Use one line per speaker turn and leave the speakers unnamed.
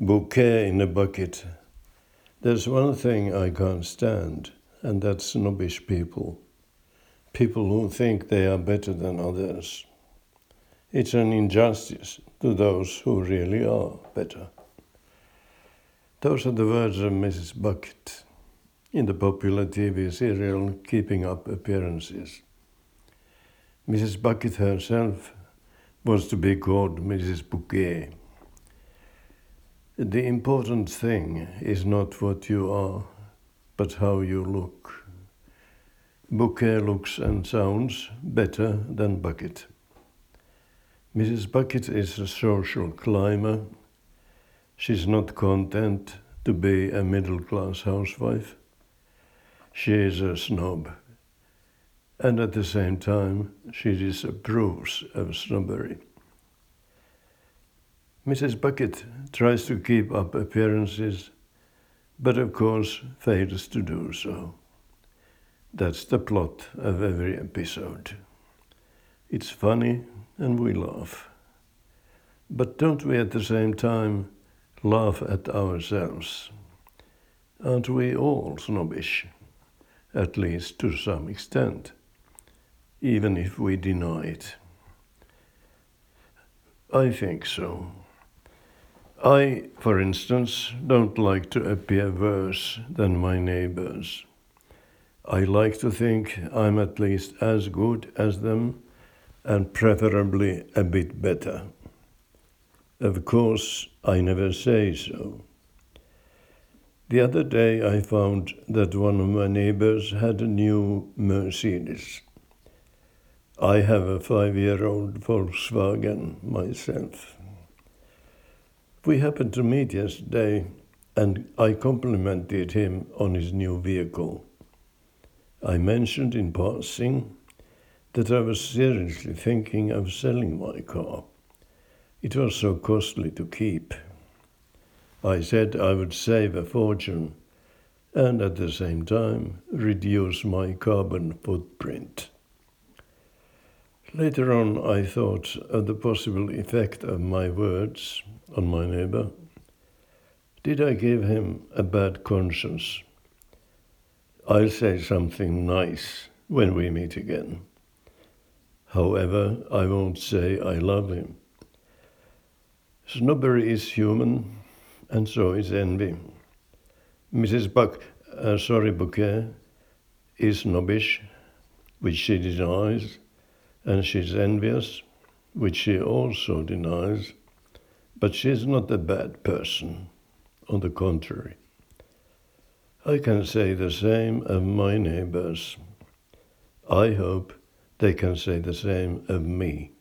bouquet in a bucket. There's one thing I can't stand, and that's snobbish people. People who think they are better than others. It's an injustice to those who really are better. Those are the words of Mrs. Bucket in the popular TV serial Keeping Up Appearances. Mrs. Bucket herself was to be called Mrs. Bouquet. The important thing is not what you are, but how you look. Bouquet looks and sounds better than Bucket. Mrs. Bucket is a social climber. She's not content to be a middle class housewife. She is a snob. And at the same time, she disapproves of snobbery. Mrs. Bucket tries to keep up appearances, but of course fails to do so. That's the plot of every episode. It's funny and we laugh. But don't we at the same time laugh at ourselves? Aren't we all snobbish, at least to some extent, even if we deny it? I think so. I, for instance, don't like to appear worse than my neighbors. I like to think I'm at least as good as them and preferably a bit better. Of course, I never say so. The other day I found that one of my neighbors had a new Mercedes. I have a five year old Volkswagen myself. We happened to meet yesterday, and I complimented him on his new vehicle. I mentioned in passing that I was seriously thinking of selling my car. It was so costly to keep. I said I would save a fortune and at the same time reduce my carbon footprint. Later on, I thought of the possible effect of my words on my neighbor. Did I give him a bad conscience? I'll say something nice when we meet again. However, I won't say I love him. Snobbery is human, and so is envy. Mrs. Buck, uh, sorry, Bouquet, is snobbish, which she denies, and she's envious, which she also denies. But she's not a bad person. On the contrary. I can say the same of my neighbors. I hope they can say the same of me.